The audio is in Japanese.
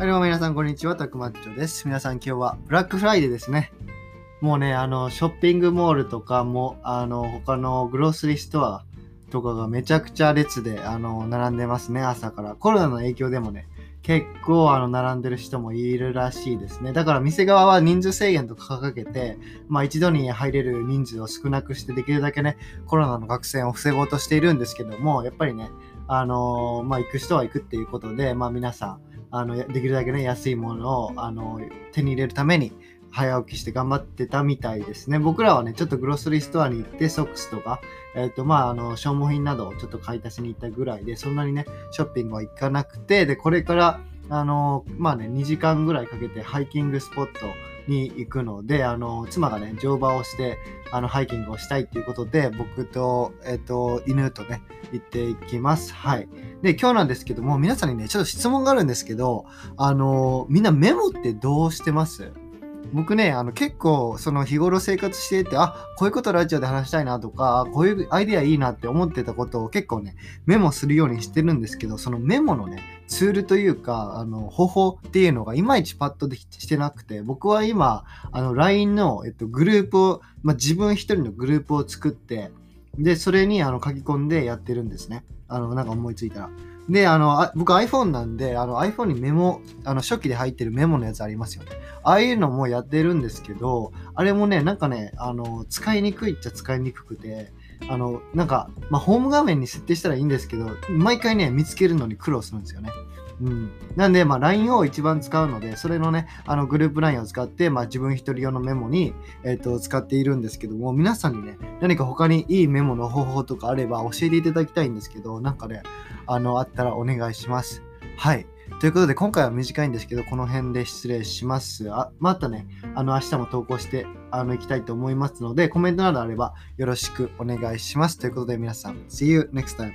はいどうも皆さん、こんにちは。たくまっちょです。皆さん、今日はブラックフライデーですね。もうね、あの、ショッピングモールとかも、あの、他のグロースリーストアとかがめちゃくちゃ列で、あの、並んでますね、朝から。コロナの影響でもね、結構、あの、並んでる人もいるらしいですね。だから、店側は人数制限とか掲げて、まあ、一度に入れる人数を少なくして、できるだけね、コロナの学生を防ごうとしているんですけども、やっぱりね、あのまあ、行く人は行くっていうことで、まあ、皆さん、あのできるだけね安いものをあの手に入れるために早起きして頑張ってたみたいですね。僕らはね、ちょっとグロスリーストアに行ってソックスとか、えっ、ー、とまあ、あの消耗品などをちょっと買い足しに行ったぐらいで、そんなにね、ショッピングは行かなくて、で、これからあのまあね、2時間ぐらいかけてハイキングスポットに行くので、あの妻がね、乗馬をしてあのハイキングをしたいっていうことで、僕と、えっ、と、犬とね、行っていきます。はい。で、今日なんですけども、皆さんにね、ちょっと質問があるんですけど、あのみんなメモってどうしてます？僕ね、あの結構その日頃生活していて、あ、こういうことラジオで話したいなとか、こういうアイデアいいなって思ってたことを結構ね、メモするようにしてるんですけど、そのメモのね、ツールというか、あの方法っていうのがいまいちパッとでしてなくて、僕は今、あの LINE の、えっと、グループを、まあ、自分一人のグループを作って、で、それにあの書き込んでやってるんですね。あの、なんか思いついたら。で、あの、あ僕 iPhone なんで、あの iPhone にメモ、あの初期で入ってるメモのやつありますよね。ああいうのもやってるんですけど、あれもね、なんかね、あの、使いにくいっちゃ使いにくくて、あの、なんか、まあ、ホーム画面に設定したらいいんですけど、毎回ね、見つけるのに苦労するんですよね。うん、なんで、まあ、LINE を一番使うので、それのね、あのグループ LINE を使って、まあ、自分一人用のメモに、えーと、使っているんですけども、皆さんにね、何か他にいいメモの方法とかあれば教えていただきたいんですけど、なんかね、あの、あったらお願いします。はい。ということで、今回は短いんですけど、この辺で失礼します。あまたね、あの、明日も投稿してあの行きたいと思いますので、コメントなどあればよろしくお願いします。ということで、皆さん、See you next time.